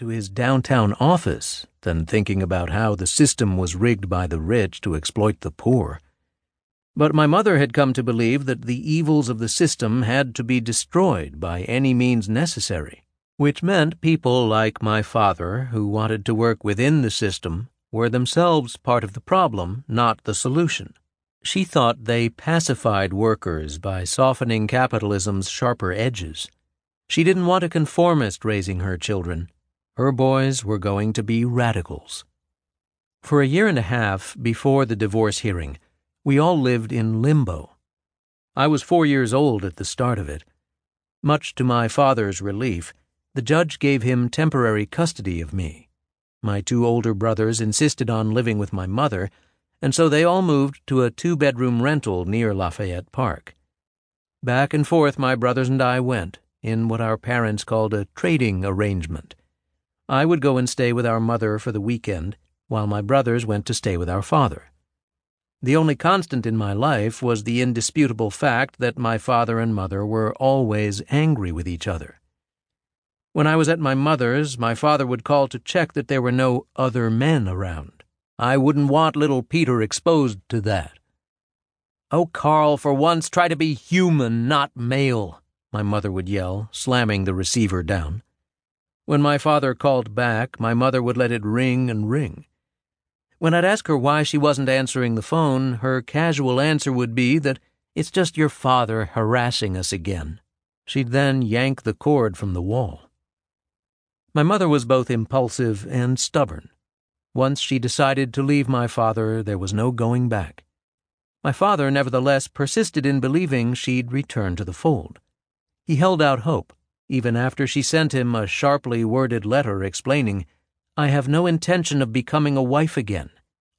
to his downtown office than thinking about how the system was rigged by the rich to exploit the poor. But my mother had come to believe that the evils of the system had to be destroyed by any means necessary, which meant people like my father, who wanted to work within the system, were themselves part of the problem, not the solution. She thought they pacified workers by softening capitalism's sharper edges. She didn't want a conformist raising her children. Her boys were going to be radicals. For a year and a half before the divorce hearing, we all lived in limbo. I was four years old at the start of it. Much to my father's relief, the judge gave him temporary custody of me. My two older brothers insisted on living with my mother, and so they all moved to a two bedroom rental near Lafayette Park. Back and forth my brothers and I went, in what our parents called a trading arrangement. I would go and stay with our mother for the weekend, while my brothers went to stay with our father. The only constant in my life was the indisputable fact that my father and mother were always angry with each other. When I was at my mother's, my father would call to check that there were no other men around. I wouldn't want little Peter exposed to that. Oh, Carl, for once try to be human, not male, my mother would yell, slamming the receiver down. When my father called back, my mother would let it ring and ring. When I'd ask her why she wasn't answering the phone, her casual answer would be that it's just your father harassing us again. She'd then yank the cord from the wall. My mother was both impulsive and stubborn. Once she decided to leave my father, there was no going back. My father, nevertheless, persisted in believing she'd return to the fold. He held out hope, even after she sent him a sharply worded letter explaining I have no intention of becoming a wife again,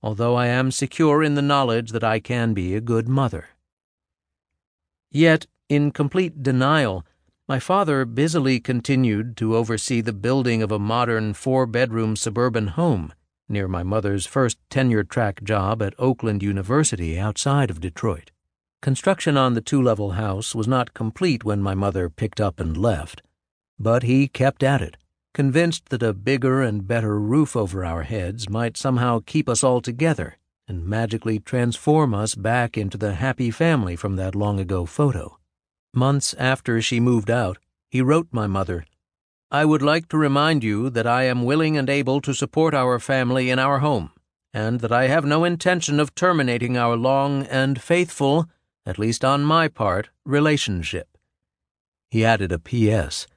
although I am secure in the knowledge that I can be a good mother. Yet, in complete denial, my father busily continued to oversee the building of a modern four bedroom suburban home near my mother's first tenure track job at Oakland University outside of Detroit. Construction on the two level house was not complete when my mother picked up and left, but he kept at it convinced that a bigger and better roof over our heads might somehow keep us all together and magically transform us back into the happy family from that long ago photo. Months after she moved out, he wrote my mother, I would like to remind you that I am willing and able to support our family in our home, and that I have no intention of terminating our long and faithful, at least on my part, relationship. He added a P.S.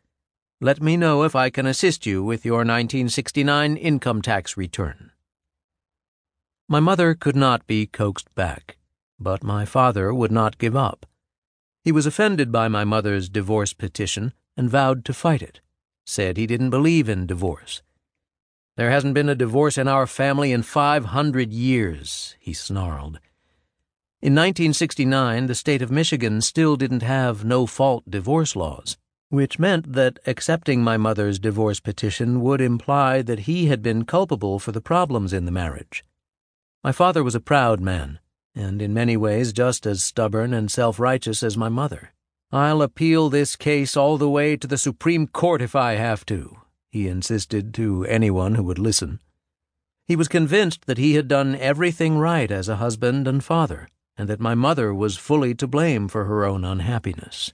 Let me know if I can assist you with your 1969 income tax return. My mother could not be coaxed back, but my father would not give up. He was offended by my mother's divorce petition and vowed to fight it, said he didn't believe in divorce. There hasn't been a divorce in our family in 500 years, he snarled. In 1969, the state of Michigan still didn't have no fault divorce laws which meant that accepting my mother's divorce petition would imply that he had been culpable for the problems in the marriage. My father was a proud man, and in many ways just as stubborn and self righteous as my mother. I'll appeal this case all the way to the Supreme Court if I have to, he insisted to anyone who would listen. He was convinced that he had done everything right as a husband and father, and that my mother was fully to blame for her own unhappiness.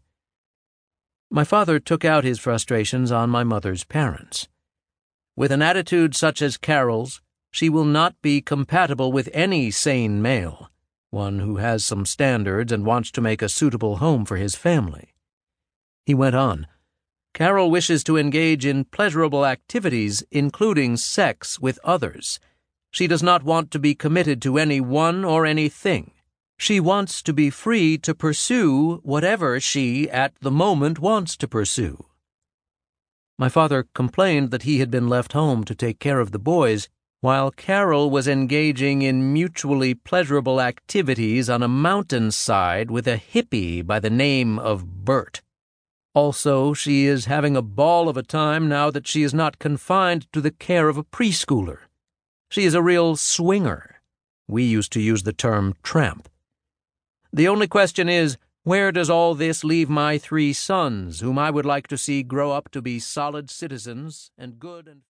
My father took out his frustrations on my mother's parents. With an attitude such as Carol's, she will not be compatible with any sane male, one who has some standards and wants to make a suitable home for his family. He went on, Carol wishes to engage in pleasurable activities, including sex with others. She does not want to be committed to any one or anything. She wants to be free to pursue whatever she at the moment wants to pursue. My father complained that he had been left home to take care of the boys while Carol was engaging in mutually pleasurable activities on a mountainside with a hippie by the name of Bert. Also, she is having a ball of a time now that she is not confined to the care of a preschooler. She is a real swinger. We used to use the term tramp. The only question is, where does all this leave my three sons, whom I would like to see grow up to be solid citizens and good and